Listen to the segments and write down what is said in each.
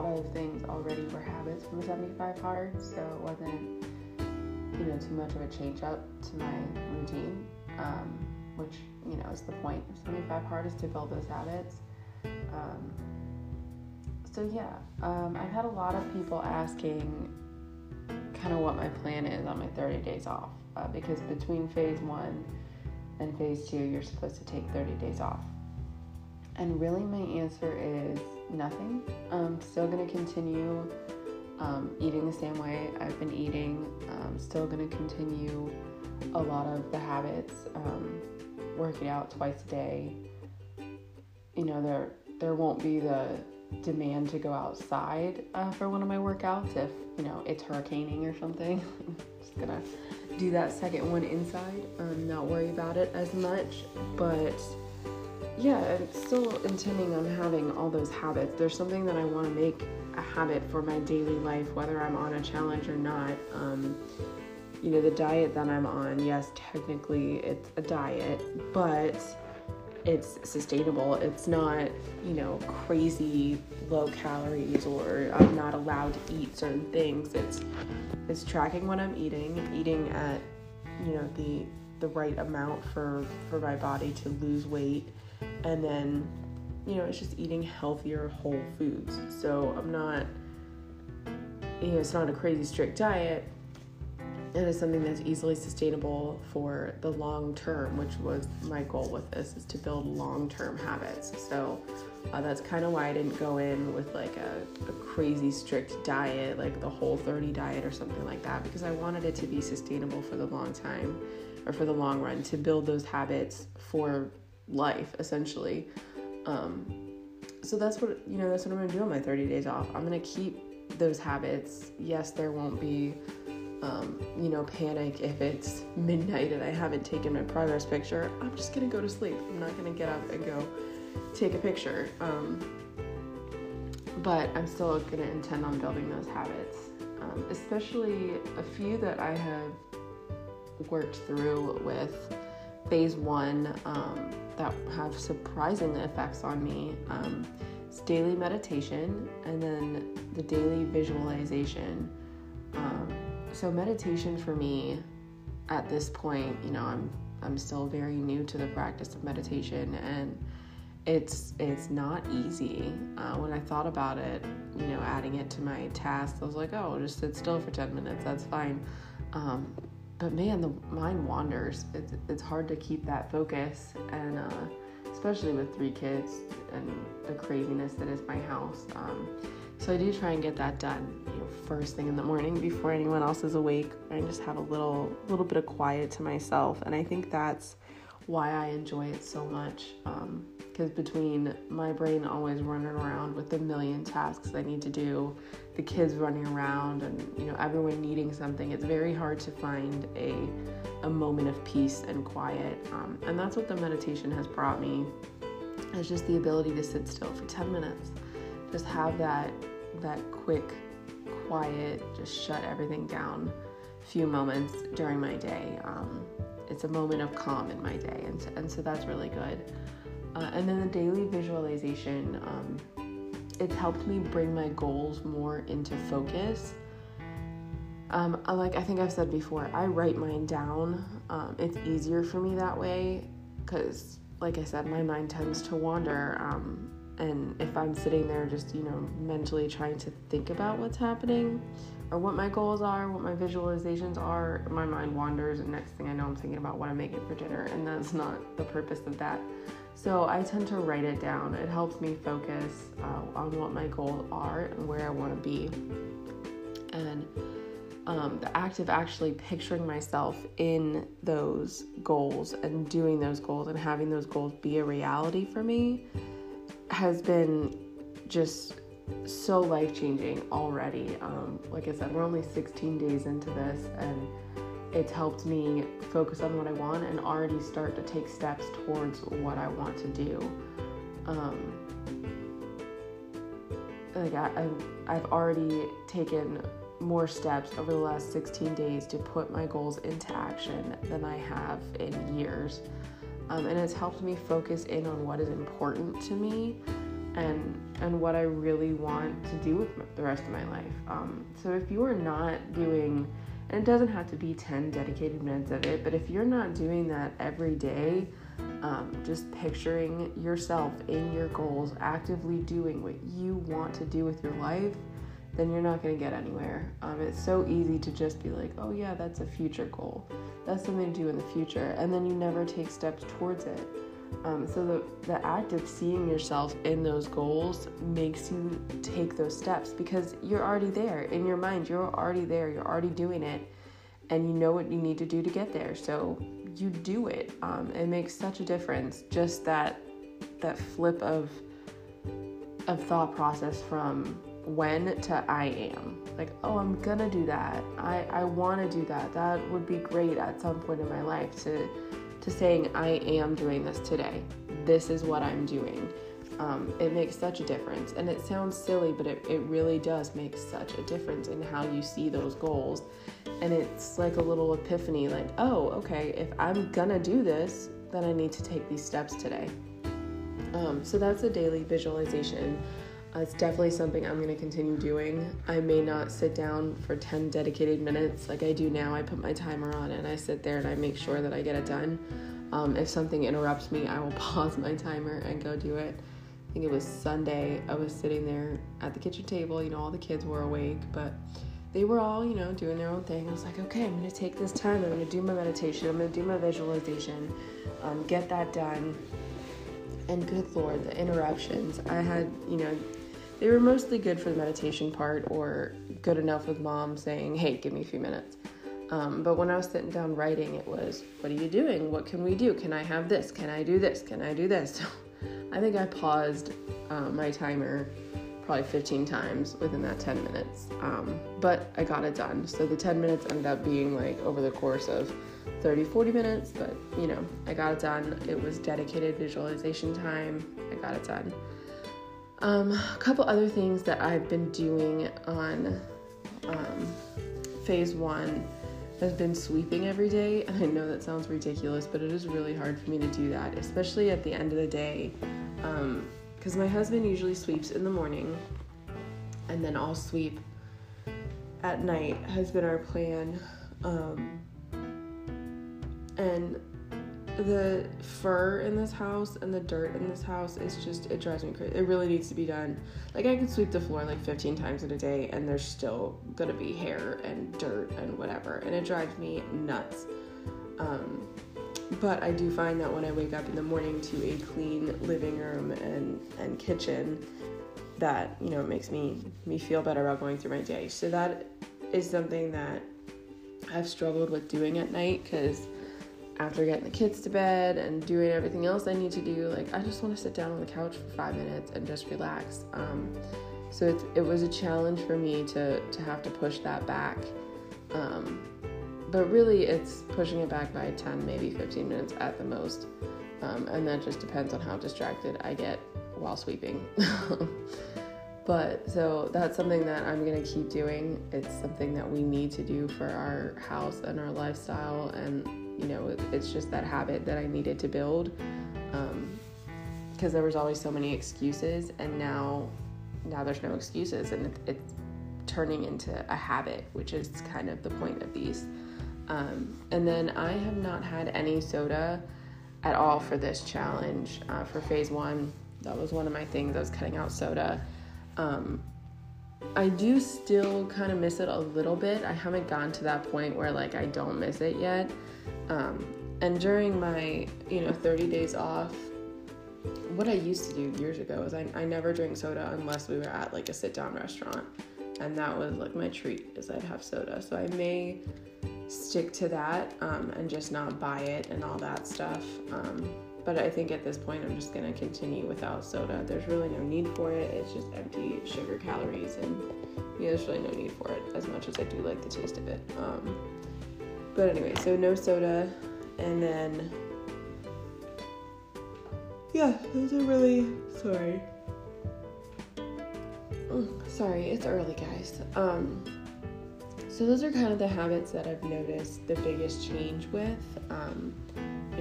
lot of things already were habits from the 75 hard, so it wasn't you know too much of a change up to my routine, um, which you know is the point of 75 hard is to build those habits. Um, so yeah, um, I've had a lot of people asking kind of what my plan is on my 30 days off uh, because between phase one and phase two, you're supposed to take 30 days off. And really, my answer is nothing. I'm still going to continue um, eating the same way I've been eating. I'm still going to continue a lot of the habits, um, working out twice a day. You know, there there won't be the demand to go outside uh, for one of my workouts if you know it's hurricaning or something. Just gonna do that second one inside. Um, not worry about it as much, but yeah, I'm still intending on having all those habits. There's something that I want to make a habit for my daily life, whether I'm on a challenge or not. Um, you know, the diet that I'm on, yes, technically it's a diet, but it's sustainable. It's not, you know, crazy low calories or I'm not allowed to eat certain things. It's it's tracking what I'm eating, eating at, you know, the the right amount for for my body to lose weight and then you know, it's just eating healthier whole foods. So I'm not you know, it's not a crazy strict diet, and it is something that's easily sustainable for the long term, which was my goal with this is to build long term habits. So uh, that's kind of why I didn't go in with like a, a, crazy strict diet, like the Whole30 diet or something like that, because I wanted it to be sustainable for the long time or for the long run to build those habits for life essentially. Um, so that's what you know that's what I'm gonna do on my 30 days off. I'm gonna keep those habits. Yes, there won't be um, you know, panic if it's midnight and I haven't taken my progress picture. I'm just gonna go to sleep. I'm not gonna get up and go take a picture. Um, but I'm still gonna intend on building those habits, um, especially a few that I have worked through with phase one um, that have surprising effects on me. Um, daily meditation and then the daily visualization. Um, so meditation for me at this point, you know, I'm I'm still very new to the practice of meditation and it's it's not easy. Uh, when I thought about it, you know, adding it to my tasks, I was like, oh, just sit still for 10 minutes, that's fine. Um, but man, the mind wanders. It's, it's hard to keep that focus, and uh, especially with three kids and the craziness that is my house. Um, so I do try and get that done, you know, first thing in the morning before anyone else is awake. and just have a little little bit of quiet to myself, and I think that's why I enjoy it so much. Because um, between my brain always running around with the million tasks I need to do, the kids running around, and you know everyone needing something, it's very hard to find a a moment of peace and quiet. Um, and that's what the meditation has brought me. Is just the ability to sit still for 10 minutes just have that that quick quiet just shut everything down few moments during my day um, it's a moment of calm in my day and, so, and so that's really good. Uh, and then the daily visualization um, it's helped me bring my goals more into focus. Um, like i think i've said before i write mine down um, it's easier for me that way because like i said my mind tends to wander um, and if I'm sitting there just, you know, mentally trying to think about what's happening or what my goals are, what my visualizations are, my mind wanders, and next thing I know, I'm thinking about what I'm making for dinner, and that's not the purpose of that. So I tend to write it down. It helps me focus uh, on what my goals are and where I want to be. And um, the act of actually picturing myself in those goals and doing those goals and having those goals be a reality for me has been just so life changing already. Um, like I said, we're only 16 days into this, and it's helped me focus on what I want and already start to take steps towards what I want to do. Um, like I, I've, I've already taken more steps over the last 16 days to put my goals into action than I have in years. Um, and it's helped me focus in on what is important to me and and what I really want to do with the rest of my life. Um, so if you are not doing, and it doesn't have to be 10 dedicated minutes of it, but if you're not doing that every day, um, just picturing yourself in your goals, actively doing what you want to do with your life, then you're not going to get anywhere. Um, it's so easy to just be like, oh, yeah, that's a future goal. That's something to do in the future. And then you never take steps towards it. Um, so the, the act of seeing yourself in those goals makes you take those steps because you're already there in your mind. You're already there. You're already doing it, and you know what you need to do to get there. So you do it. Um, it makes such a difference. Just that that flip of of thought process from when to I am. Like, oh, I'm gonna do that. I, I wanna do that. That would be great at some point in my life to to saying I am doing this today. This is what I'm doing. Um, it makes such a difference. And it sounds silly, but it, it really does make such a difference in how you see those goals. And it's like a little epiphany like, oh, okay, if I'm gonna do this, then I need to take these steps today. Um, so that's a daily visualization. Uh, it's definitely something I'm going to continue doing. I may not sit down for 10 dedicated minutes like I do now. I put my timer on and I sit there and I make sure that I get it done. Um, if something interrupts me, I will pause my timer and go do it. I think it was Sunday. I was sitting there at the kitchen table. You know, all the kids were awake, but they were all, you know, doing their own thing. I was like, okay, I'm going to take this time. I'm going to do my meditation. I'm going to do my visualization, um, get that done. And good Lord, the interruptions. I had, you know, they were mostly good for the meditation part or good enough with mom saying, hey, give me a few minutes. Um, but when I was sitting down writing, it was, what are you doing? What can we do? Can I have this? Can I do this? Can I do this? I think I paused uh, my timer probably 15 times within that 10 minutes. Um, but I got it done. So the 10 minutes ended up being like over the course of 30, 40 minutes. But you know, I got it done. It was dedicated visualization time. I got it done. Um, a couple other things that I've been doing on um, phase one has been sweeping every day. And I know that sounds ridiculous, but it is really hard for me to do that, especially at the end of the day. Because um, my husband usually sweeps in the morning, and then I'll sweep at night, has been our plan. Um, and the fur in this house and the dirt in this house is just it drives me crazy. It really needs to be done. Like I could sweep the floor like 15 times in a day and there's still gonna be hair and dirt and whatever, and it drives me nuts. Um, but I do find that when I wake up in the morning to a clean living room and and kitchen, that you know makes me me feel better about going through my day. So that is something that I've struggled with doing at night because after getting the kids to bed and doing everything else I need to do, like I just want to sit down on the couch for five minutes and just relax. Um, so it, it was a challenge for me to to have to push that back. Um, but really, it's pushing it back by 10, maybe 15 minutes at the most. Um, and that just depends on how distracted I get while sweeping. but so that's something that I'm gonna keep doing. It's something that we need to do for our house and our lifestyle and you know, it's just that habit that I needed to build. because um, there was always so many excuses, and now, now there's no excuses, and it, it's turning into a habit, which is kind of the point of these. Um, and then I have not had any soda at all for this challenge uh, for phase one. That was one of my things. I was cutting out soda. Um, I do still kind of miss it a little bit. I haven't gotten to that point where like I don't miss it yet. Um, and during my, you know, 30 days off, what I used to do years ago is I, I never drink soda unless we were at like a sit down restaurant. And that was like my treat is I'd have soda. So I may stick to that um, and just not buy it and all that stuff. Um, but I think at this point I'm just gonna continue without soda. There's really no need for it. It's just empty sugar calories, and yeah, there's really no need for it as much as I do like the taste of it. Um, but anyway, so no soda, and then yeah, those are really sorry. Oh, sorry, it's early, guys. Um, so those are kind of the habits that I've noticed the biggest change with. Um,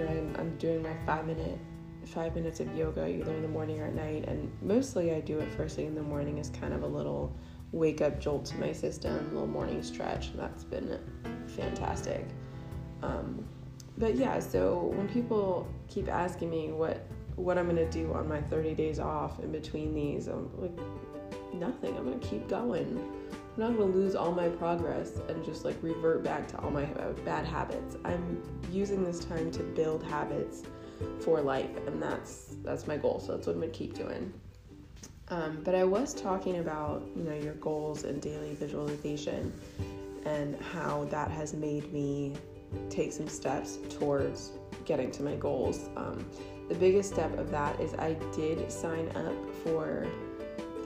know, I'm, I'm doing my five minute five minutes of yoga either in the morning or at night, and mostly I do it first thing in the morning as kind of a little wake up jolt to my system, a little morning stretch. And that's been fantastic. Um, but yeah, so when people keep asking me what what I'm gonna do on my 30 days off in between these, I'm like, nothing. I'm gonna keep going. I'm not gonna lose all my progress and just like revert back to all my bad habits. I'm using this time to build habits for life, and that's that's my goal. So that's what I'm gonna keep doing. Um, but I was talking about you know your goals and daily visualization, and how that has made me take some steps towards getting to my goals. Um, the biggest step of that is I did sign up for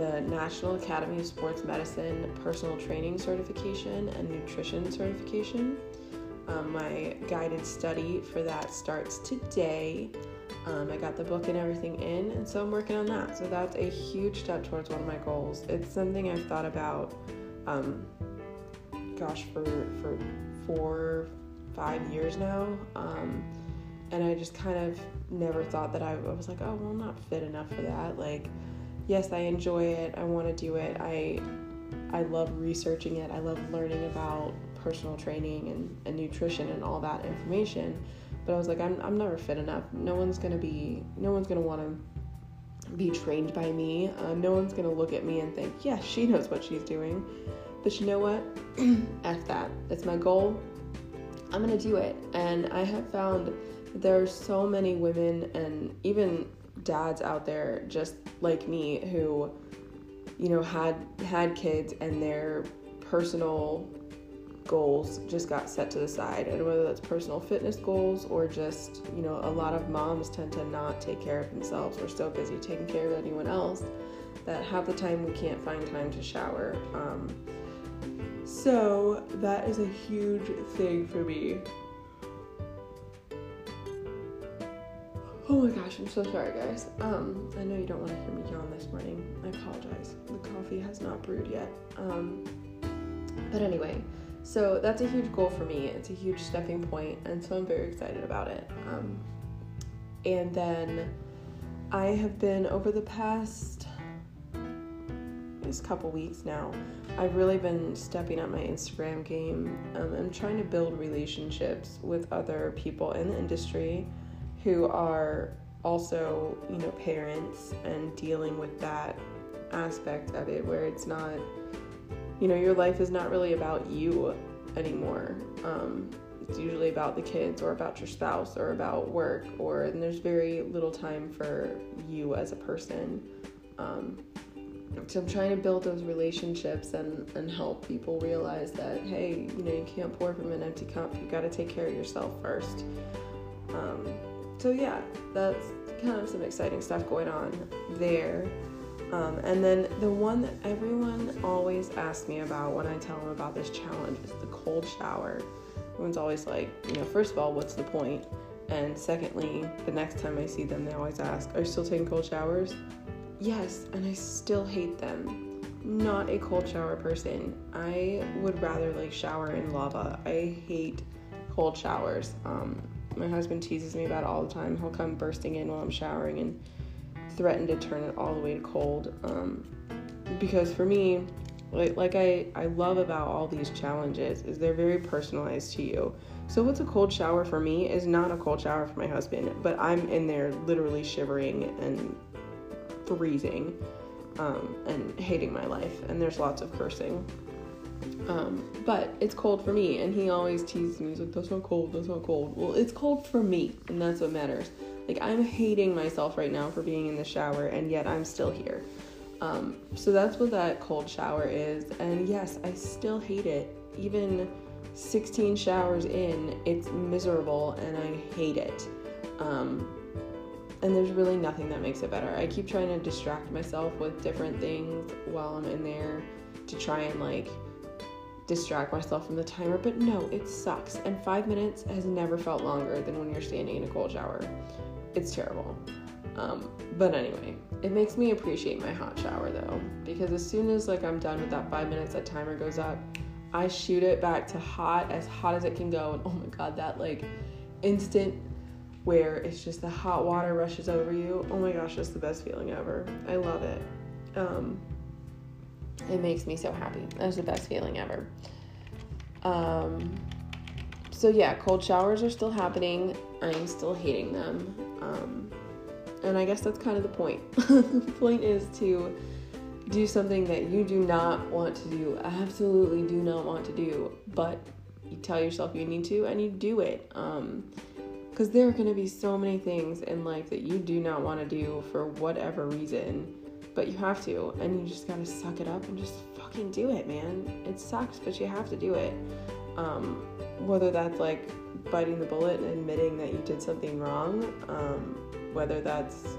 the National Academy of Sports Medicine personal training certification and nutrition certification. Um, my guided study for that starts today. Um, I got the book and everything in, and so I'm working on that. So that's a huge step towards one of my goals. It's something I've thought about, um, gosh, for for four, five years now, um, and I just kind of never thought that I, I was like, oh, well, I'm not fit enough for that. Like, yes, I enjoy it. I want to do it. I I love researching it. I love learning about personal training and, and nutrition and all that information. But I was like, I'm, I'm never fit enough. No one's gonna be, no one's gonna want to be trained by me. Uh, no one's gonna look at me and think, yeah, she knows what she's doing. But you know what? F that. It's my goal. I'm gonna do it. And I have found there are so many women and even dads out there just like me who, you know, had had kids and their personal goals just got set to the side. And whether that's personal fitness goals or just you know a lot of moms tend to not take care of themselves. We're so busy taking care of anyone else that half the time we can't find time to shower. Um, so that is a huge thing for me Oh my gosh, I'm so sorry, guys. Um, I know you don't want to hear me yawn this morning. I apologize. The coffee has not brewed yet. Um, but anyway, so that's a huge goal for me. It's a huge stepping point, and so I'm very excited about it. Um, and then I have been over the past just couple weeks now. I've really been stepping up my Instagram game. Um, I'm trying to build relationships with other people in the industry who are also, you know, parents and dealing with that aspect of it where it's not you know, your life is not really about you anymore. Um, it's usually about the kids or about your spouse or about work, or and there's very little time for you as a person. Um, so I'm trying to build those relationships and, and help people realize that hey, you know, you can't pour from an empty cup. You got to take care of yourself first. Um, so yeah, that's kind of some exciting stuff going on there. Um, and then the one that everyone always asks me about when I tell them about this challenge is the cold shower. Everyone's always like, you know, first of all, what's the point? And secondly, the next time I see them, they always ask, Are you still taking cold showers? Yes, and I still hate them. Not a cold shower person. I would rather like shower in lava. I hate cold showers. Um, my husband teases me about it all the time. He'll come bursting in while I'm showering and threaten to turn it all the way to cold. Um, because for me, like like I, I love about all these challenges is they're very personalized to you. So what's a cold shower for me is not a cold shower for my husband, but I'm in there literally shivering and freezing um, and hating my life, and there's lots of cursing. Um, but it's cold for me, and he always teases me. He's like, "That's not cold. That's not cold." Well, it's cold for me, and that's what matters. Like I'm hating myself right now for being in the shower, and yet I'm still here. Um, so that's what that cold shower is. And yes, I still hate it. Even 16 showers in, it's miserable, and I hate it. Um, and there's really nothing that makes it better. I keep trying to distract myself with different things while I'm in there to try and like distract myself from the timer, but no, it sucks. And five minutes has never felt longer than when you're standing in a cold shower it's terrible. Um, but anyway, it makes me appreciate my hot shower though, because as soon as like I'm done with that five minutes, that timer goes up, I shoot it back to hot, as hot as it can go. And oh my God, that like instant where it's just the hot water rushes over you. Oh my gosh, that's the best feeling ever. I love it. Um, it makes me so happy. That's the best feeling ever. Um, so yeah, cold showers are still happening. I am still hating them. Um, and I guess that's kind of the point. the point is to do something that you do not want to do, absolutely do not want to do, but you tell yourself you need to and you do it. Because um, there are going to be so many things in life that you do not want to do for whatever reason, but you have to, and you just got to suck it up and just fucking do it, man. It sucks, but you have to do it. Um, whether that's like biting the bullet and admitting that you did something wrong, um, whether that's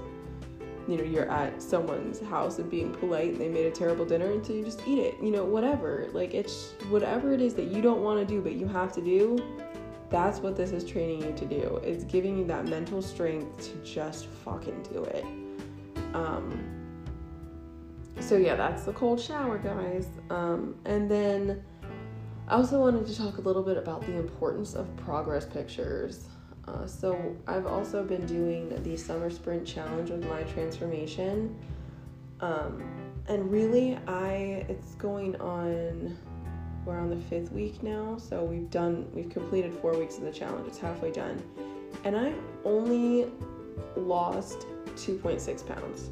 you know you're at someone's house and being polite and they made a terrible dinner and so you just eat it you know whatever like it's whatever it is that you don't want to do but you have to do that's what this is training you to do it's giving you that mental strength to just fucking do it um so yeah that's the cold shower guys um and then i also wanted to talk a little bit about the importance of progress pictures uh, so I've also been doing the summer sprint challenge with my transformation. Um, and really I it's going on we're on the fifth week now, so we've done we've completed four weeks of the challenge. It's halfway done. And I've only lost 2.6 pounds.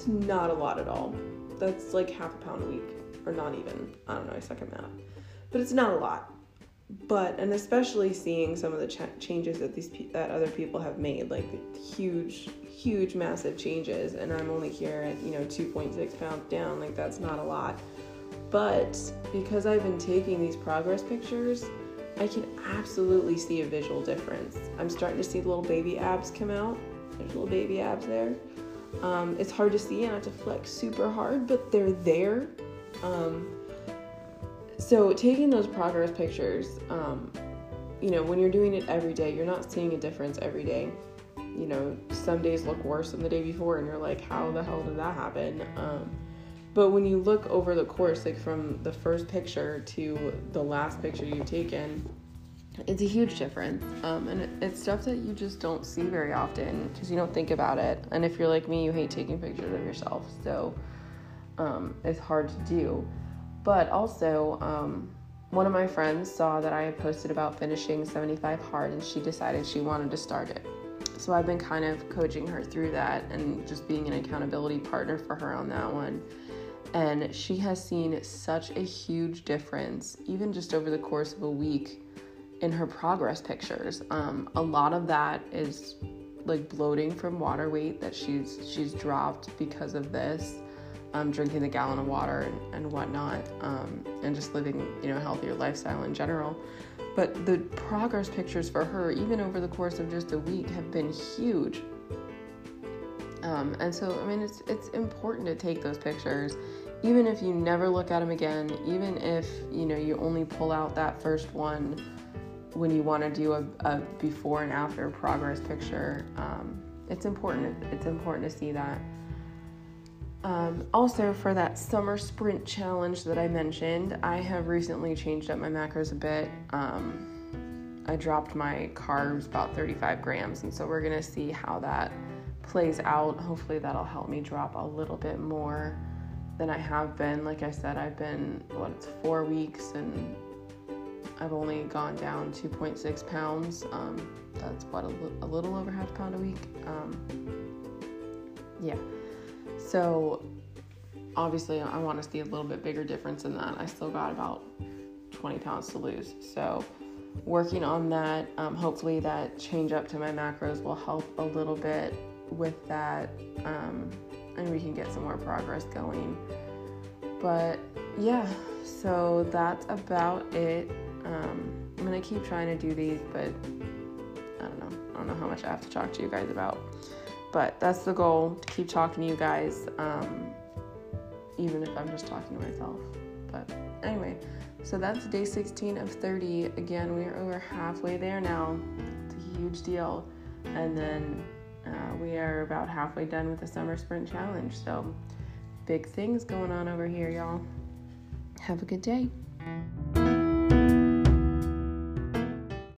It's not a lot at all. That's like half a pound a week, or not even. I don't know, I suck at math. But it's not a lot but and especially seeing some of the ch- changes that these pe- that other people have made like huge huge massive changes and i'm only here at you know 2.6 pounds down like that's not a lot but because i've been taking these progress pictures i can absolutely see a visual difference i'm starting to see the little baby abs come out there's little baby abs there um, it's hard to see and i have to flex super hard but they're there. Um, so taking those progress pictures um, you know when you're doing it every day you're not seeing a difference every day. You know some days look worse than the day before and you're like how the hell did that happen? Um, but when you look over the course like from the first picture to the last picture you've taken it's a huge difference um, and it's stuff that you just don't see very often because you don't think about it and if you're like me you hate taking pictures of yourself so um, it's hard to do but also, um, one of my friends saw that I had posted about finishing 75 hard and she decided she wanted to start it. So I've been kind of coaching her through that and just being an accountability partner for her on that one. And she has seen such a huge difference, even just over the course of a week, in her progress pictures. Um, a lot of that is like bloating from water weight that she's she's dropped because of this um, drinking the gallon of water and, and whatnot, um, and just living, you know, a healthier lifestyle in general. But the progress pictures for her, even over the course of just a week, have been huge. Um, and so, I mean, it's it's important to take those pictures, even if you never look at them again. Even if you know you only pull out that first one when you want to do a, a before and after progress picture. Um, it's important. It's important to see that. Um, also, for that summer sprint challenge that I mentioned, I have recently changed up my macros a bit. Um, I dropped my carbs about 35 grams, and so we're gonna see how that plays out. Hopefully, that'll help me drop a little bit more than I have been. Like I said, I've been what it's four weeks, and I've only gone down 2.6 pounds. Um, that's what a, li- a, little over half a pound a week. Um, yeah. So obviously, I want to see a little bit bigger difference in that. I still got about 20 pounds to lose. So working on that, um, hopefully, that change up to my macros will help a little bit with that, um, and we can get some more progress going. But yeah, so that's about it. Um, I'm gonna keep trying to do these, but I don't know. I don't know how much I have to talk to you guys about. But that's the goal to keep talking to you guys, um, even if I'm just talking to myself. But anyway, so that's day 16 of 30. Again, we are over halfway there now. It's a huge deal. And then uh, we are about halfway done with the summer sprint challenge. So big things going on over here, y'all. Have a good day.